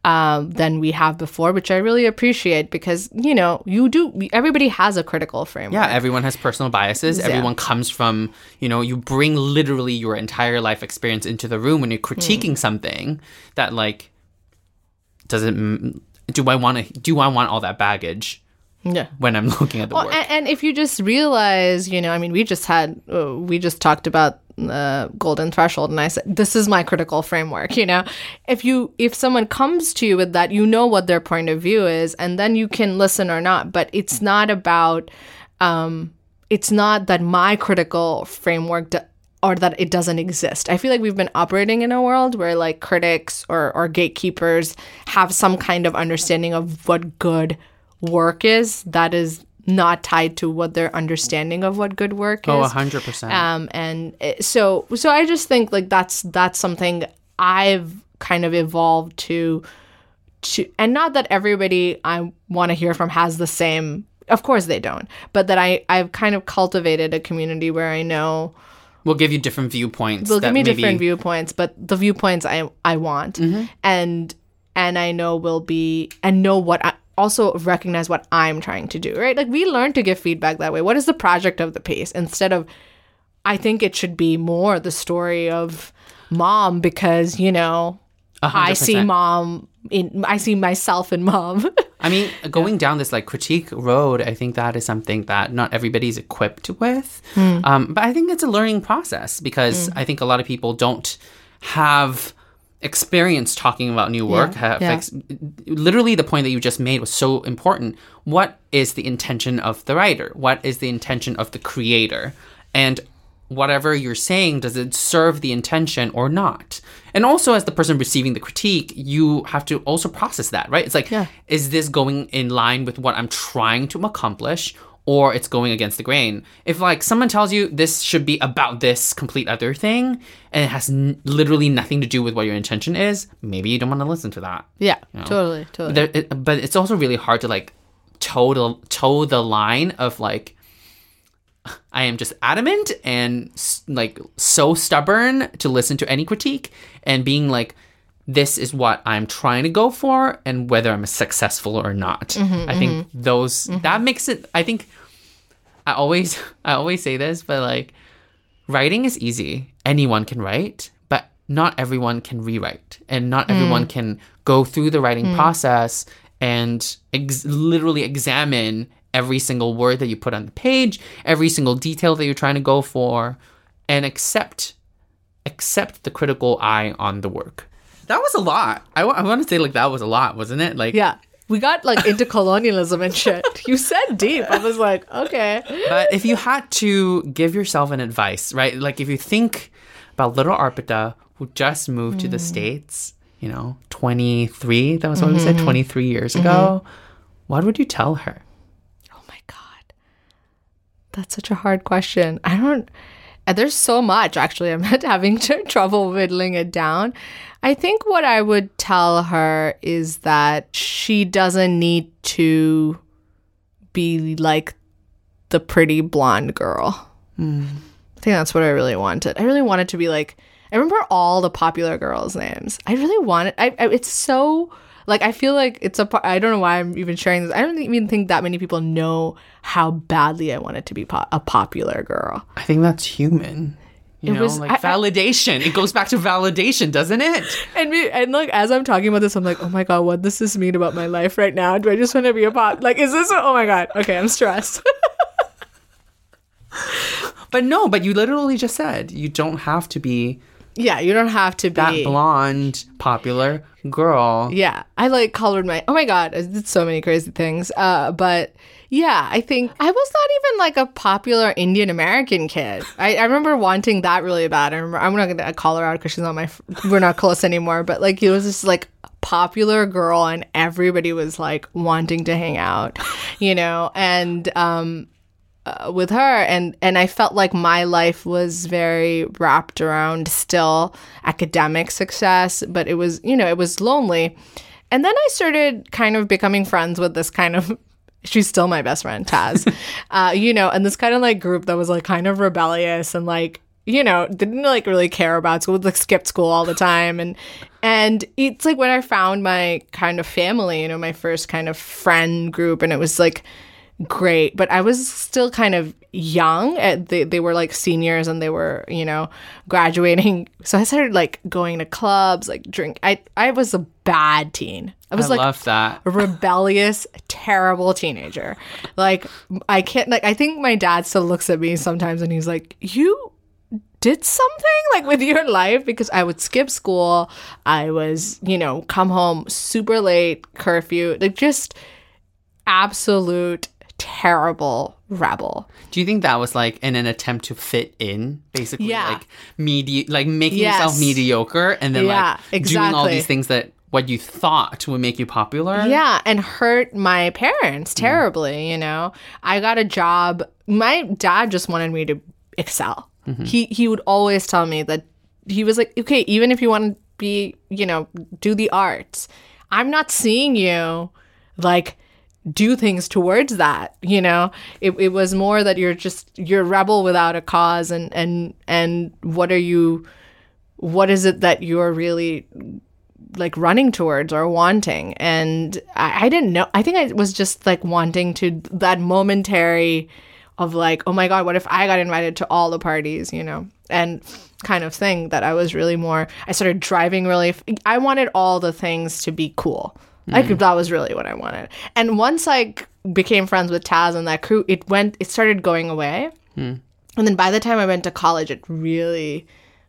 um, than we have before, which I really appreciate because you know you do. Everybody has a critical framework. yeah, everyone has personal biases. Everyone comes from, you know, you bring literally your entire life experience into the room when you're critiquing something that like doesn't do I want to do I want all that baggage yeah. when I'm looking at the Well, work? and, and if you just realize, you know, I mean, we just had, uh, we just talked about the golden threshold, and I said, this is my critical framework. You know, if you, if someone comes to you with that, you know what their point of view is, and then you can listen or not. But it's not about, um, it's not that my critical framework. d or that it doesn't exist. I feel like we've been operating in a world where like critics or, or gatekeepers have some kind of understanding of what good work is that is not tied to what their understanding of what good work oh, is. 100%. Um, and it- so so I just think like that's that's something I've kind of evolved to to and not that everybody I want to hear from has the same of course they don't but that I I've kind of cultivated a community where I know we'll give you different viewpoints. they'll give me maybe- different viewpoints but the viewpoints I I want and and I know will be and know what I also recognize what I'm trying to do right? Like we learn to give feedback that way. What is the project of the piece? Instead of I think it should be more the story of mom because you know I see mom in I see myself in mom. I mean, going down this like critique road, I think that is something that not everybody's equipped with. Um, but I think it's a learning process because I think a lot of people don't have experience talking about new work. have yeah. ex- literally, the point that you just made was so important. What is the intention of the writer? What is the intention of the creator? And whatever you're saying, does it serve the intention or not? And also, as the person receiving the critique, you have to also process that, right? It's like, Yeah. is this going in line with what I'm trying to accomplish? Or it's going against the grain. If like someone tells you this should be about this complete other thing, and it has n- literally nothing to do with what your intention is, maybe you don't want to listen to that. yeah totally totally There, it, but it's also really hard to like toe the toe the line of like I am just adamant and like so stubborn to listen to any critique and being like this is what I'm trying to go for and whether I'm successful or not. Mm-hmm, I think mm-hmm. those mm-hmm. that makes it I think I always I always say this but like writing is easy. Anyone can write, but not everyone can rewrite, and not mm. everyone can go through the writing mm. process and ex- literally examine every single word that you put on the page, every single detail that you're trying to go for, and accept accept the critical eye on the work. That was a lot. I want to say like that was a lot, wasn't it? Like yeah we got like into colonialism and shit you said deep I was like okay but if you had to give yourself an advice, right? Like if you think about little Arpita who just moved to the mm. States, you know, 23, that was what we said, mm-hmm. 23 years mm-hmm. ago, what would you tell her? Oh my god. That's such a hard question. I don't and there's so much actually I'm having tr- trouble whittling it down. I think what I would tell her is that she doesn't need to be like the pretty blonde girl. Hmm. I think that's what I really wanted. I really wanted to be like I remember all the popular girls' names. I really wanted. I, I it's so like I feel like it's a. po- I don't know why I'm even sharing this. I don't even think that many people know how badly I wanted to be po- a popular girl. I think that's human. You It know, was- like I- I- validation. it goes back to validation, doesn't it? And me, and like as I'm talking about this, I'm like, oh my god, what does this mean about my life right now? Do I just want to be a pop? Like, is this? Oh my god. Okay, I'm stressed. But no, but you literally just said you don't have to be yeah, you don't have to be that blonde popular girl. Yeah, I like colored my. Oh my god, I did so many crazy things. Uh, but yeah, I think I was not even like a popular Indian American kid. I, I remember wanting that really bad. I remember I'm not gonna call her out because she's not my. We're not close anymore. But like it was just like popular girl, and everybody was like wanting to hang out, you know, and um uh, with her and and I felt like my life was very wrapped around still academic success but it was you know it was lonely. And then I started kind of becoming friends with this kind of she's still my best friend Taz. Uh you know and this kind of like group that was like kind of rebellious and like you know didn't like really care about school like skipped school all the time. And and it's like when I found my kind of family you know my first kind of friend group and it was like great but i was still kind of young. At they, they were like seniors and they were you know graduating. So i started like going to clubs like drink. I i was a bad teen. I was I like love that. a rebellious terrible teenager. Like i can't like i think my dad still looks at me sometimes and he's like you did something like with your life? Because I would skip school. I was, you know, come home super late, curfew, like just absolute terrible rebel. Do you think that was like in an attempt to fit in, basically, Yeah. like medi- like making yourself mediocre, and then Yeah, like doing all these things that what you thought would make you popular? Yeah, and hurt my parents mm. terribly, you know. I got a job. My dad just wanted me to excel. Mm-hmm. He he would always tell me that he was like, "Okay, even if you want to be, you know, do the arts, I'm not seeing you like do things towards that, you know. It it was more that you're just you're rebel without a cause and and and what are you what is it that you're really like running towards or wanting? And I, I didn't know i think i was just like wanting to that momentary of like oh my god what if i got invited to all the parties you know? And kind of thing that i was really more i started driving really f- i wanted all the things to be cool like that was really what i wanted and once i became friends with taz and that crew it went it started going away and then by the time i went to college it really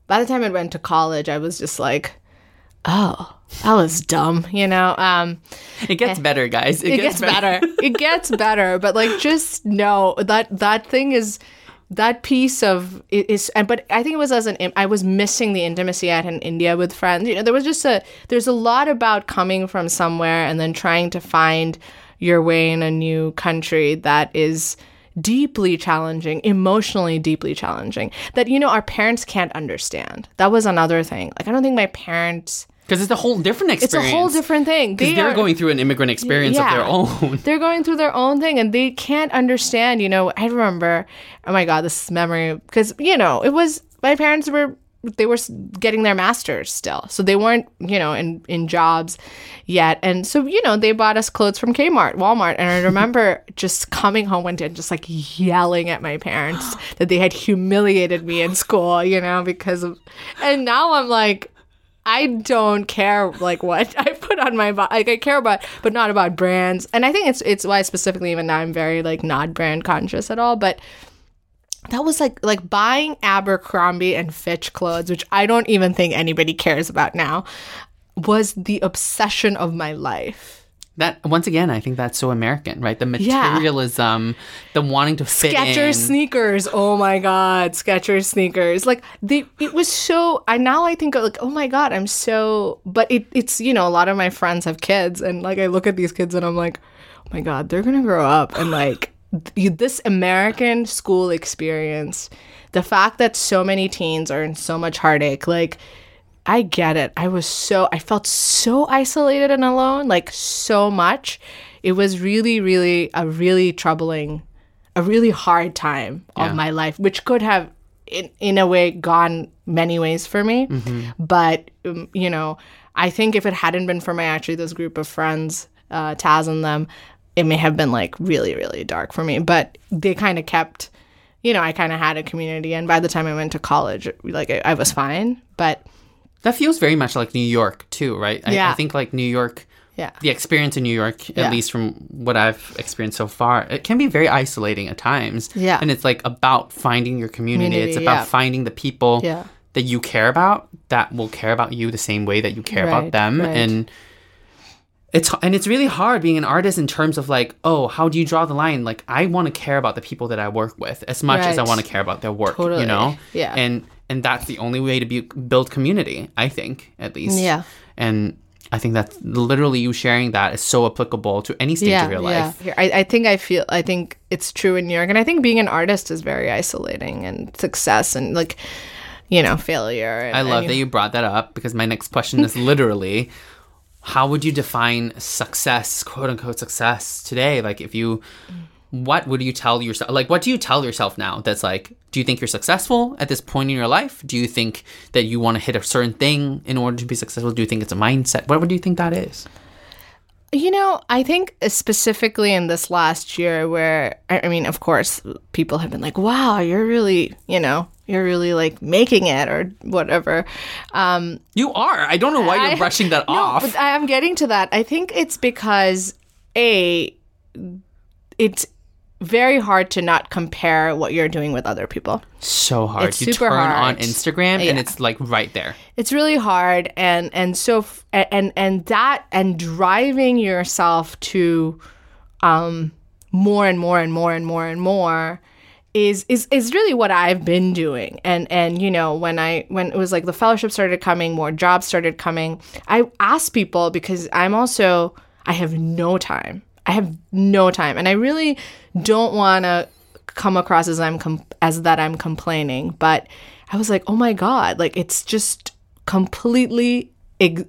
by the time i went to college i was just like oh, that was dumb, you know? Um, It gets better, guys. it gets better. it gets better, but like just know that that thing is that piece of it is and but I think it was as an I was missing the intimacy had in India with friends. You know, there was just a there's a lot about coming from somewhere and then trying to find your way in a new country that is deeply challenging, emotionally deeply challenging. That you know our parents can't understand. That was another thing. Like I don't think my parents Because it's a whole different experience. it's a whole different thing. Because They they're are- going through an immigrant experience of their own. they're going through their own thing and they can't understand you know i remember oh my god this memory because you know it was my parents were they were getting their masters still so they weren't you know in in jobs yet and so you know they bought us clothes from kmart walmart and i remember just coming home one day and just like yelling at my parents that they had humiliated me in school you know because of and now i'm like I don't care like what I put on my body. Like I care about, but not about brands. And I think it's it's why specifically even now I'm very like not brand conscious at all. But that was like like buying Abercrombie and Fitch clothes, which I don't even think anybody cares about now, was the obsession of my life. That once again, I think that's so American, right? The Yeah. materialism, the wanting to fit Skechers sneakers. Oh my god, Skechers sneakers. Like they it was so I now I think like, oh my god, I'm so but it it's you know, a lot of my friends have kids and like I look at these kids and I'm like, oh my god, they're going to grow up and like th- this American school experience, the fact that so many teens are in so much heartache, like I get it. I was so I felt so isolated and alone, like so much. It was really, really a really troubling, a really hard time Yeah. of my life, which could have, in in a way, gone many ways for me. But um, you know, I think if it hadn't been for my actually this group of friends, uh, Taz and them, it may have been like really, really dark for me. But they kind of kept you know, I kind of had a community. And by the time I went to college, like I, I was fine. But That feels very much like New York too, right? I, I think like New York, yeah, the experience in New York, Yeah. at least from what I've experienced so far, it can be very isolating at times. Yeah. And it's like about finding your community. it's about yeah. finding the people Yeah. that you care about that will care about you the same way that you care about them. right. And it's and it's really hard being an artist in terms of like, oh, how do you draw the line? Like I want to care about the people that I work with as much as I want to care about their work. Totally. You know? Yeah. And and that's the only way to be, build community, I think, at least. Yeah. And I think that literally you sharing that is so applicable to any stage yeah, of your yeah. life. Here, I, I think I feel I think it's true in New York, and I think being an artist is very isolating, and success and like, you know, failure. I love that you brought that up because my next question is literally how would you define success, quote unquote success today? Like if you what would you tell yourself like what do you tell yourself now that's like do you think you're successful at this point in your life? Do you think that you want to hit a certain thing in order to be successful? Do you think it's a mindset? What, what do you think that is? You know, I think specifically in this last year, where I I mean, of course, people have been like, "Wow, you're really, you know, you're really like making it," or whatever. Um, You are. I don't know why you're I- brushing that no, off. But I am getting to that. I think it's because a, it's very hard to not compare what you're doing with other people. so hard. It's you super turn on hard. Instagram and it's like right there. it's really hard and and so f- and and that and driving yourself to um more and more and more and more and more is is is really what I've been doing and and you know when I when it was like the fellowship started coming more jobs started coming I asked people because I'm also I have no time I have no time. And I really don't want to come across as I'm com- as that I'm complaining, but I was like, oh my god, like it's just completely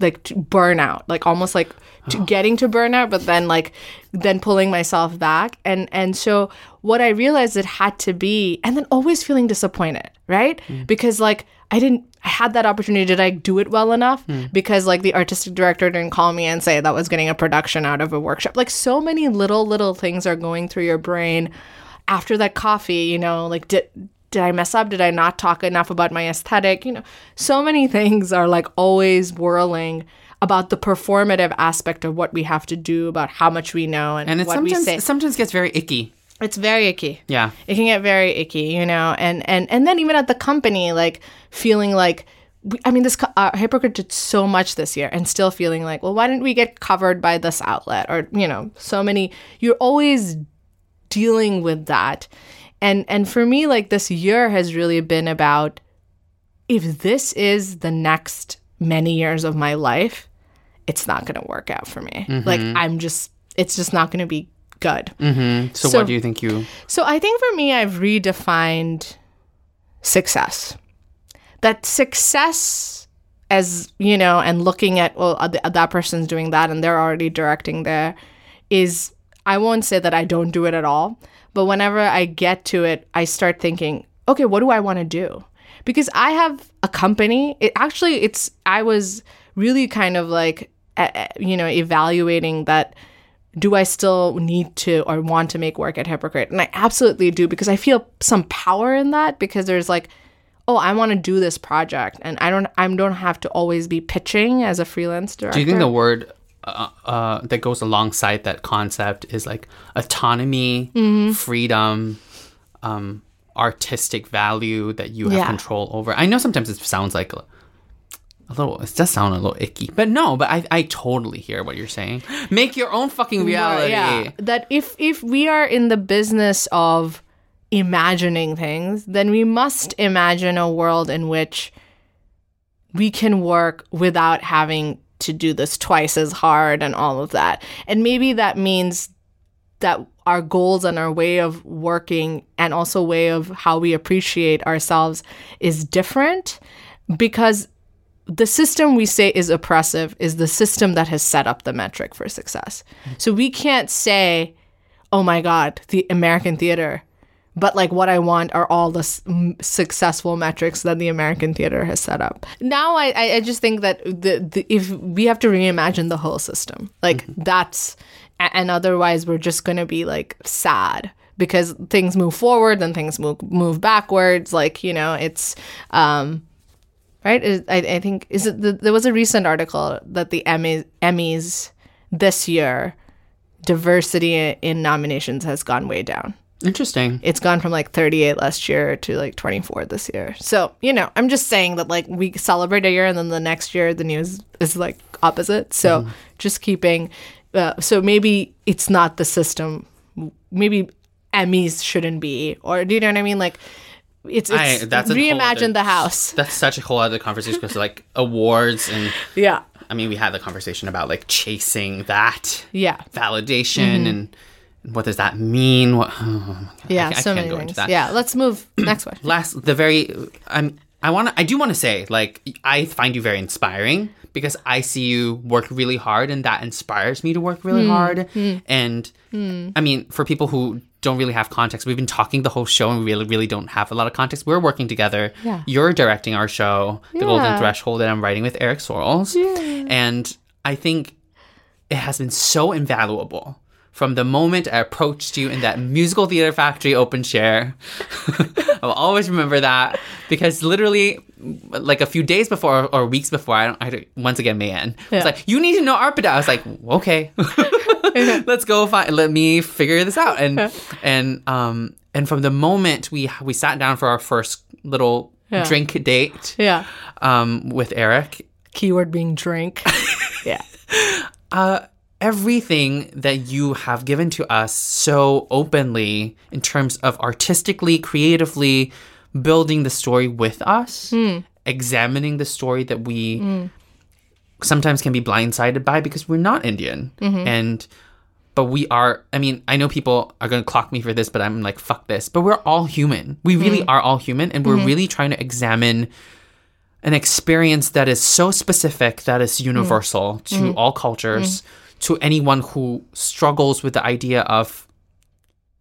like to burnout, like almost like to getting to burnout, but then like then pulling myself back, and and so what I realized it had to be, and then always feeling disappointed, right? Hmm. Because like I didn't. I had that opportunity. Did I do it well enough? Hmm. Because like the artistic director didn't call me and say that was getting a production out of a workshop. Like so many little little things are going through your brain after that coffee, you know, like did did I mess up? Did I not talk enough about my aesthetic? You know, so many things are like always whirling about the performative aspect of what we have to do, about how much we know and, And it what we say. sometimes it sometimes gets very icky. It's very icky. Yeah. It can get very icky, you know, and and and then even at the company, like feeling like, we, I mean, this uh, Hypokrit did so much this year, and still feeling like, well, why didn't we get covered by this outlet, or you know, so many. You're always dealing with that, and and for me, like this year has really been about if this is the next many years of my life, it's not going to work out for me. Mm-hmm. Like I'm just, it's just not going to be good. So, So- what do you think you So I think for me, I've redefined success. That success, as you know, and looking at well, that person's doing that and they're already directing there, is I won't say that I don't do it at all, but whenever I get to it, I start thinking, okay, what do I want to do? Because I have a company. It actually, it's I was really kind of like, uh, uh, you know, evaluating that do I still need to or want to make work at Hypokrit? And I absolutely do because I feel some power in that because there's like, oh, I want to do this project and I don't I don't have to always be pitching as a freelance director. do you think the word uh, uh, that goes alongside that concept is like autonomy, Mm-hmm. freedom, um, artistic value that you have Yeah. control over? I know sometimes it sounds like a, a little. It does sound a little icky, but no. But I, I totally hear what you're saying. Make your own fucking reality. Yeah, that if if we are in the business of imagining things, then we must imagine a world in which we can work without having to do this twice as hard and all of that. And maybe that means that our goals and our way of working and also way of how we appreciate ourselves is different because the system we say is oppressive is the system that has set up the metric for success. So we can't say, "Oh my god, the American theater." But like what I want are all the s- successful metrics that the American theater has set up. Now I, I just think that the, the if we have to reimagine the whole system, like that's and otherwise we're just going to be like sad because things move forward then things move move backwards. Like you know it's um right? Is- I, I think is it the, there was a recent article that the Emmys, Emmys this year diversity in nominations has gone way down Interesting. it's gone from like 38 last year to like 24 this year. So, you know, I'm just saying that like we celebrate a year and then the next year the news is like opposite. So, just keeping, uh, so maybe it's not the system. Maybe Emmys shouldn't be, or do you know what I mean? Like, it's, I, that's reimagine other- the house. That's such a whole other conversation because like awards and Yeah. I mean we had the conversation about like chasing that Yeah. validation and what does that mean? What, oh, oh, oh, Yeah. I so can't many go things. into that. Yeah. Let's move. Next question. last the very I'm I want to I do want to say like I find you very inspiring because I see you work really hard and that inspires me to work really hmm, hard hmm. and hmm. I mean for people who don't really have context we've been talking the whole show and we really really don't have a lot of context we're working together Yeah. you're directing our show the golden threshold and I'm writing with Eric Sorrells and I think it has been so invaluable from the moment I approached you in that musical theater factory open share. I'll always remember that because literally, like a few days before or weeks before, I don't, I once again, man, Yeah. it's like, you need to know Arpita. I was like, okay, let's go find, let me figure this out. And, and, um, and from the moment we, we sat down for our first little Yeah. drink date, Yeah. um, with Eric, Keyword being drink. yeah. Everything that you have given to us so openly in terms of artistically, creatively building the story with us, hmm. examining the story that we hmm. sometimes can be blindsided by because we're not Indian. Mm-hmm. And but we are I mean, I know people are going to clock me for this, but I'm like fuck this. But we're all human. We hmm. really are all human and we're really trying to examine an experience that is so specific that is universal to all cultures to anyone who struggles with the idea of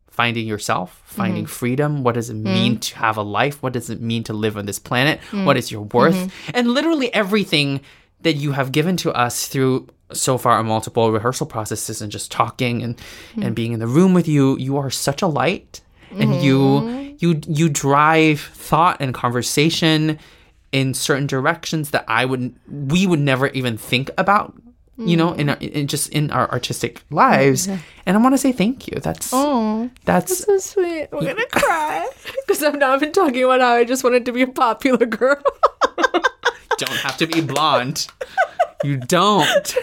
finding yourself finding mm-hmm. freedom. What does it mm-hmm. mean to have a life? What does it mean to live on this planet? Mm-hmm. What is your worth? And literally everything that you have given to us through so far our multiple rehearsal processes and just talking and and being in the room with you. You are such a light and you you you drive thought and conversation in certain directions that I would we would never even think about you know in, mm. our, in just in our artistic lives. And I want to say thank you. That's oh, that's So sweet. We're gonna cry. Because I've now been talking about how I just wanted to be a popular girl. don't have to be blonde. You don't.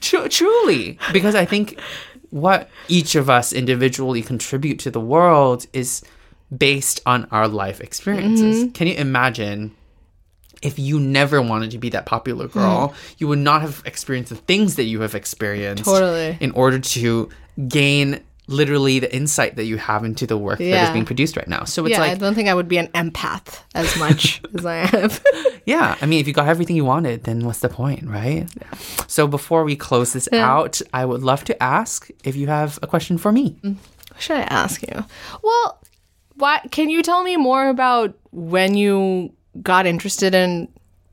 Tru- truly. Because I think what each of us individually contribute to the world is based on our life experiences. Mm-hmm. Can you imagine if you never wanted to be that popular girl, hmm. you would not have experienced the things that you have experienced Totally. in order to gain literally the insight that you have into the work that is being produced right now. So it's yeah, I like, don't think I would be an empath as much as I am. yeah, I mean, if you got everything you wanted, then what's the point, right? So before we close this out, I would love to ask if you have a question for me. Mm. What should I ask you? Well, what can you tell me more about when you got interested in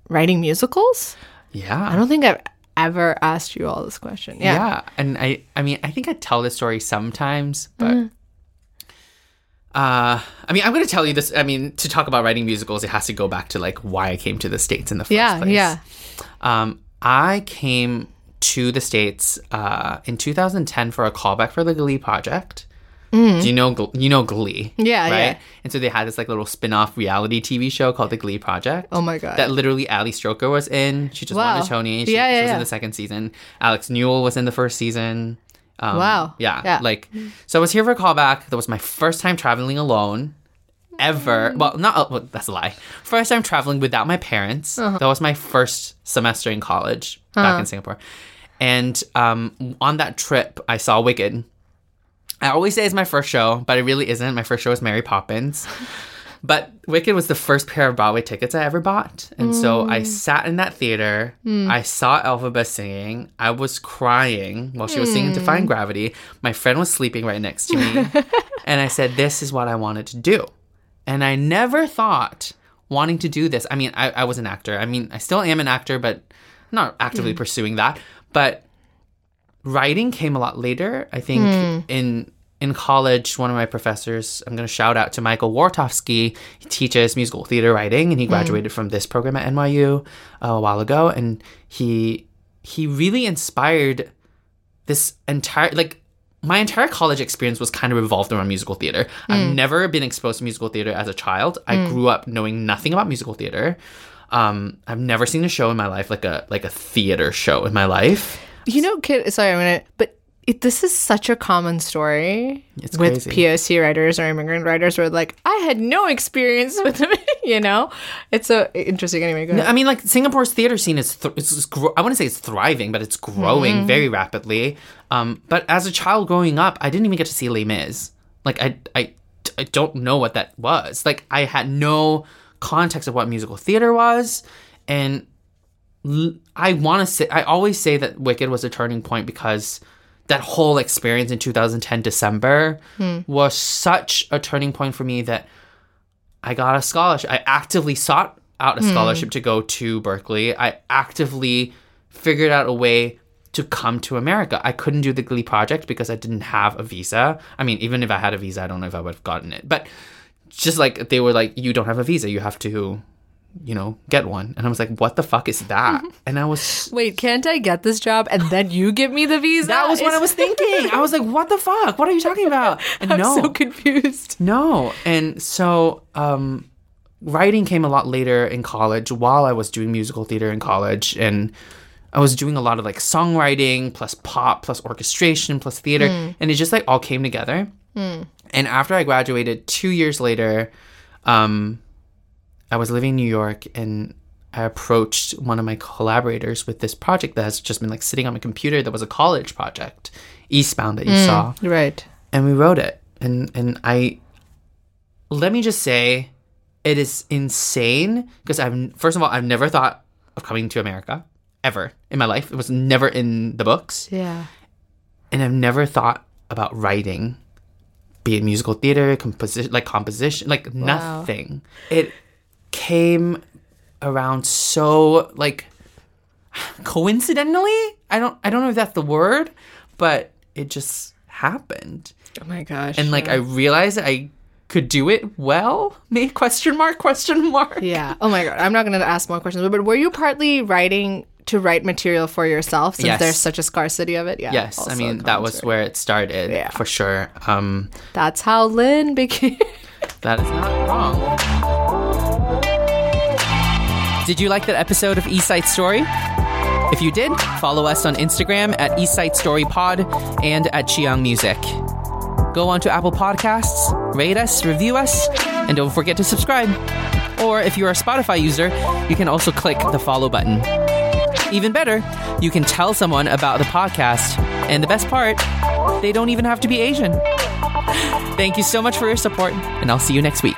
writing musicals? Yeah. I don't think I've ever asked you all this question. Yeah. Yeah. And I I mean, I think I tell this story sometimes, but uh I mean, I'm going to tell you this. I mean, to talk about writing musicals, it has to go back to like why I came to the states in the first Yeah, place. yeah. Um I came to the states uh in 2010 for a callback for the Glee project. Do you know you know Glee? Yeah, right? yeah. And so they had this like little spin-off reality TV show called The Glee Project. Oh my God. That literally Ali Stroker was in. She just won Wow. the Tony. She, Yeah, she yeah, was yeah. in the second season. Alex Newell was in the first season. Um, Wow. Yeah, Yeah. Like, so I was here for a callback. That was my first time traveling alone ever. Well, not uh, well, that's a lie. First time traveling without my parents. Uh-huh. That was my first semester in college back in Singapore. And um, on that trip, I saw Wicked. I always say it's my first show, but it really isn't. My first show was Mary Poppins. But Wicked was the first pair of Broadway tickets I ever bought. And so mm. I sat in that theater. Mm. I saw Elphaba singing. I was crying while she was singing mm. Defying Gravity. My friend was sleeping right next to me. and I said, This is what I wanted to do. And I never thought wanting to do this. I mean, I, I was an actor. I mean, I still am an actor, but not actively pursuing that. But writing came a lot later. I think in in college, one of my professors, I'm going to shout out to Michael Wartofsky. He teaches musical theater writing, and he graduated from this program at NYU uh, a while ago. And he he really inspired this entire like my entire college experience was kind of revolved around musical theater. I've never been exposed to musical theater as a child. I grew up knowing nothing about musical theater. Um, I've never seen a show in my life like a like a theater show in my life. You know, kid. Sorry, I'm gonna. But it, this is such a common story It's with crazy. POC writers or immigrant writers, where like I had no experience with them. you know, it's so interesting. Anyway, go ahead. I mean, like Singapore's theater scene is, th- it's, gro- I want to say it's thriving, but it's growing very rapidly. Um, but as a child growing up, I didn't even get to see Les Mis. Like I, I, I don't know what that was. Like I had no context of what musical theater was, and I want to say I always say that Wicked was a turning point because that whole experience in 2010 December hmm. was such a turning point for me that I got a scholarship. I actively sought out a hmm. scholarship to go to Berkeley. I actively figured out a way to come to America. I couldn't do the Glee project because I didn't have a visa. I mean, even if I had a visa, I don't know if I would have gotten it. But just like they were like, you don't have a visa, you have to, you know, get one. And I was like, what the fuck is that? And I was Wait, can't I get this job and then you give me the visa? that was what I was thinking. I was like, what the fuck? What are you talking about? And I'm no. so confused. No. And so um writing came a lot later in college while I was doing musical theater in college and I was doing a lot of like songwriting plus pop plus orchestration plus theater and it just like all came together. And after I graduated 2 years later um I was living in New York and I approached one of my collaborators with this project that has just been like sitting on my computer that was a college project, Eastbound that you mm, saw. Right. and we wrote it. And and i let me just say it is insane because i've first of all i've never thought of coming to america ever in my life. It was never in the books. Yeah. and i've never thought about writing be it musical theater composition like composition like nothing. It came around so like coincidentally i don't i don't know if that's the word but it just happened Oh my gosh. and like I realized I could do it well. Me question mark question mark. Yeah. Oh my god. I'm not going to ask more questions, but were you partly writing to write material for yourself since Yes. there's such a scarcity of it? Yeah. Yes, I mean that was where it started Yeah. for sure. Um, That's how Lynn became. that is not wrong. Did you like that episode of East Side Story? If you did, follow us on Instagram at East Side Story Pod and at Chiang Music. Go on to Apple Podcasts, rate us, review us, and don't forget to subscribe. Or if you're a Spotify user, you can also click the follow button. Even better, you can tell someone about the podcast. And the best part, they don't even have to be Asian. Thank you so much for your support, and I'll see you next week.